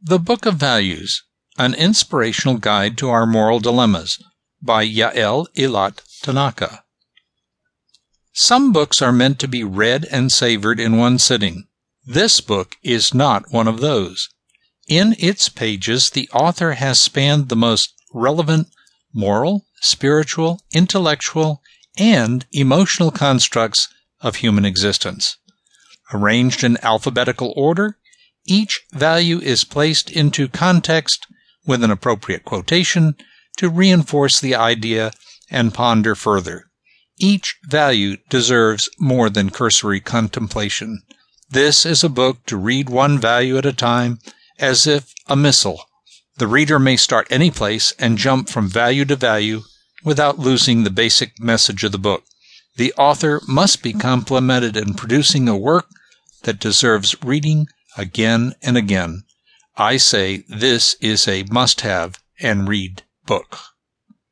The Book of Values An Inspirational Guide to Our Moral Dilemmas by Yael Ilat Tanaka. Some books are meant to be read and savored in one sitting. This book is not one of those. In its pages, the author has spanned the most relevant moral, spiritual, intellectual, and emotional constructs of human existence. Arranged in alphabetical order, each value is placed into context with an appropriate quotation to reinforce the idea and ponder further. Each value deserves more than cursory contemplation. This is a book to read one value at a time as if a missile. The reader may start any place and jump from value to value without losing the basic message of the book. The author must be complimented in producing a work that deserves reading again and again. I say this is a must have and read book.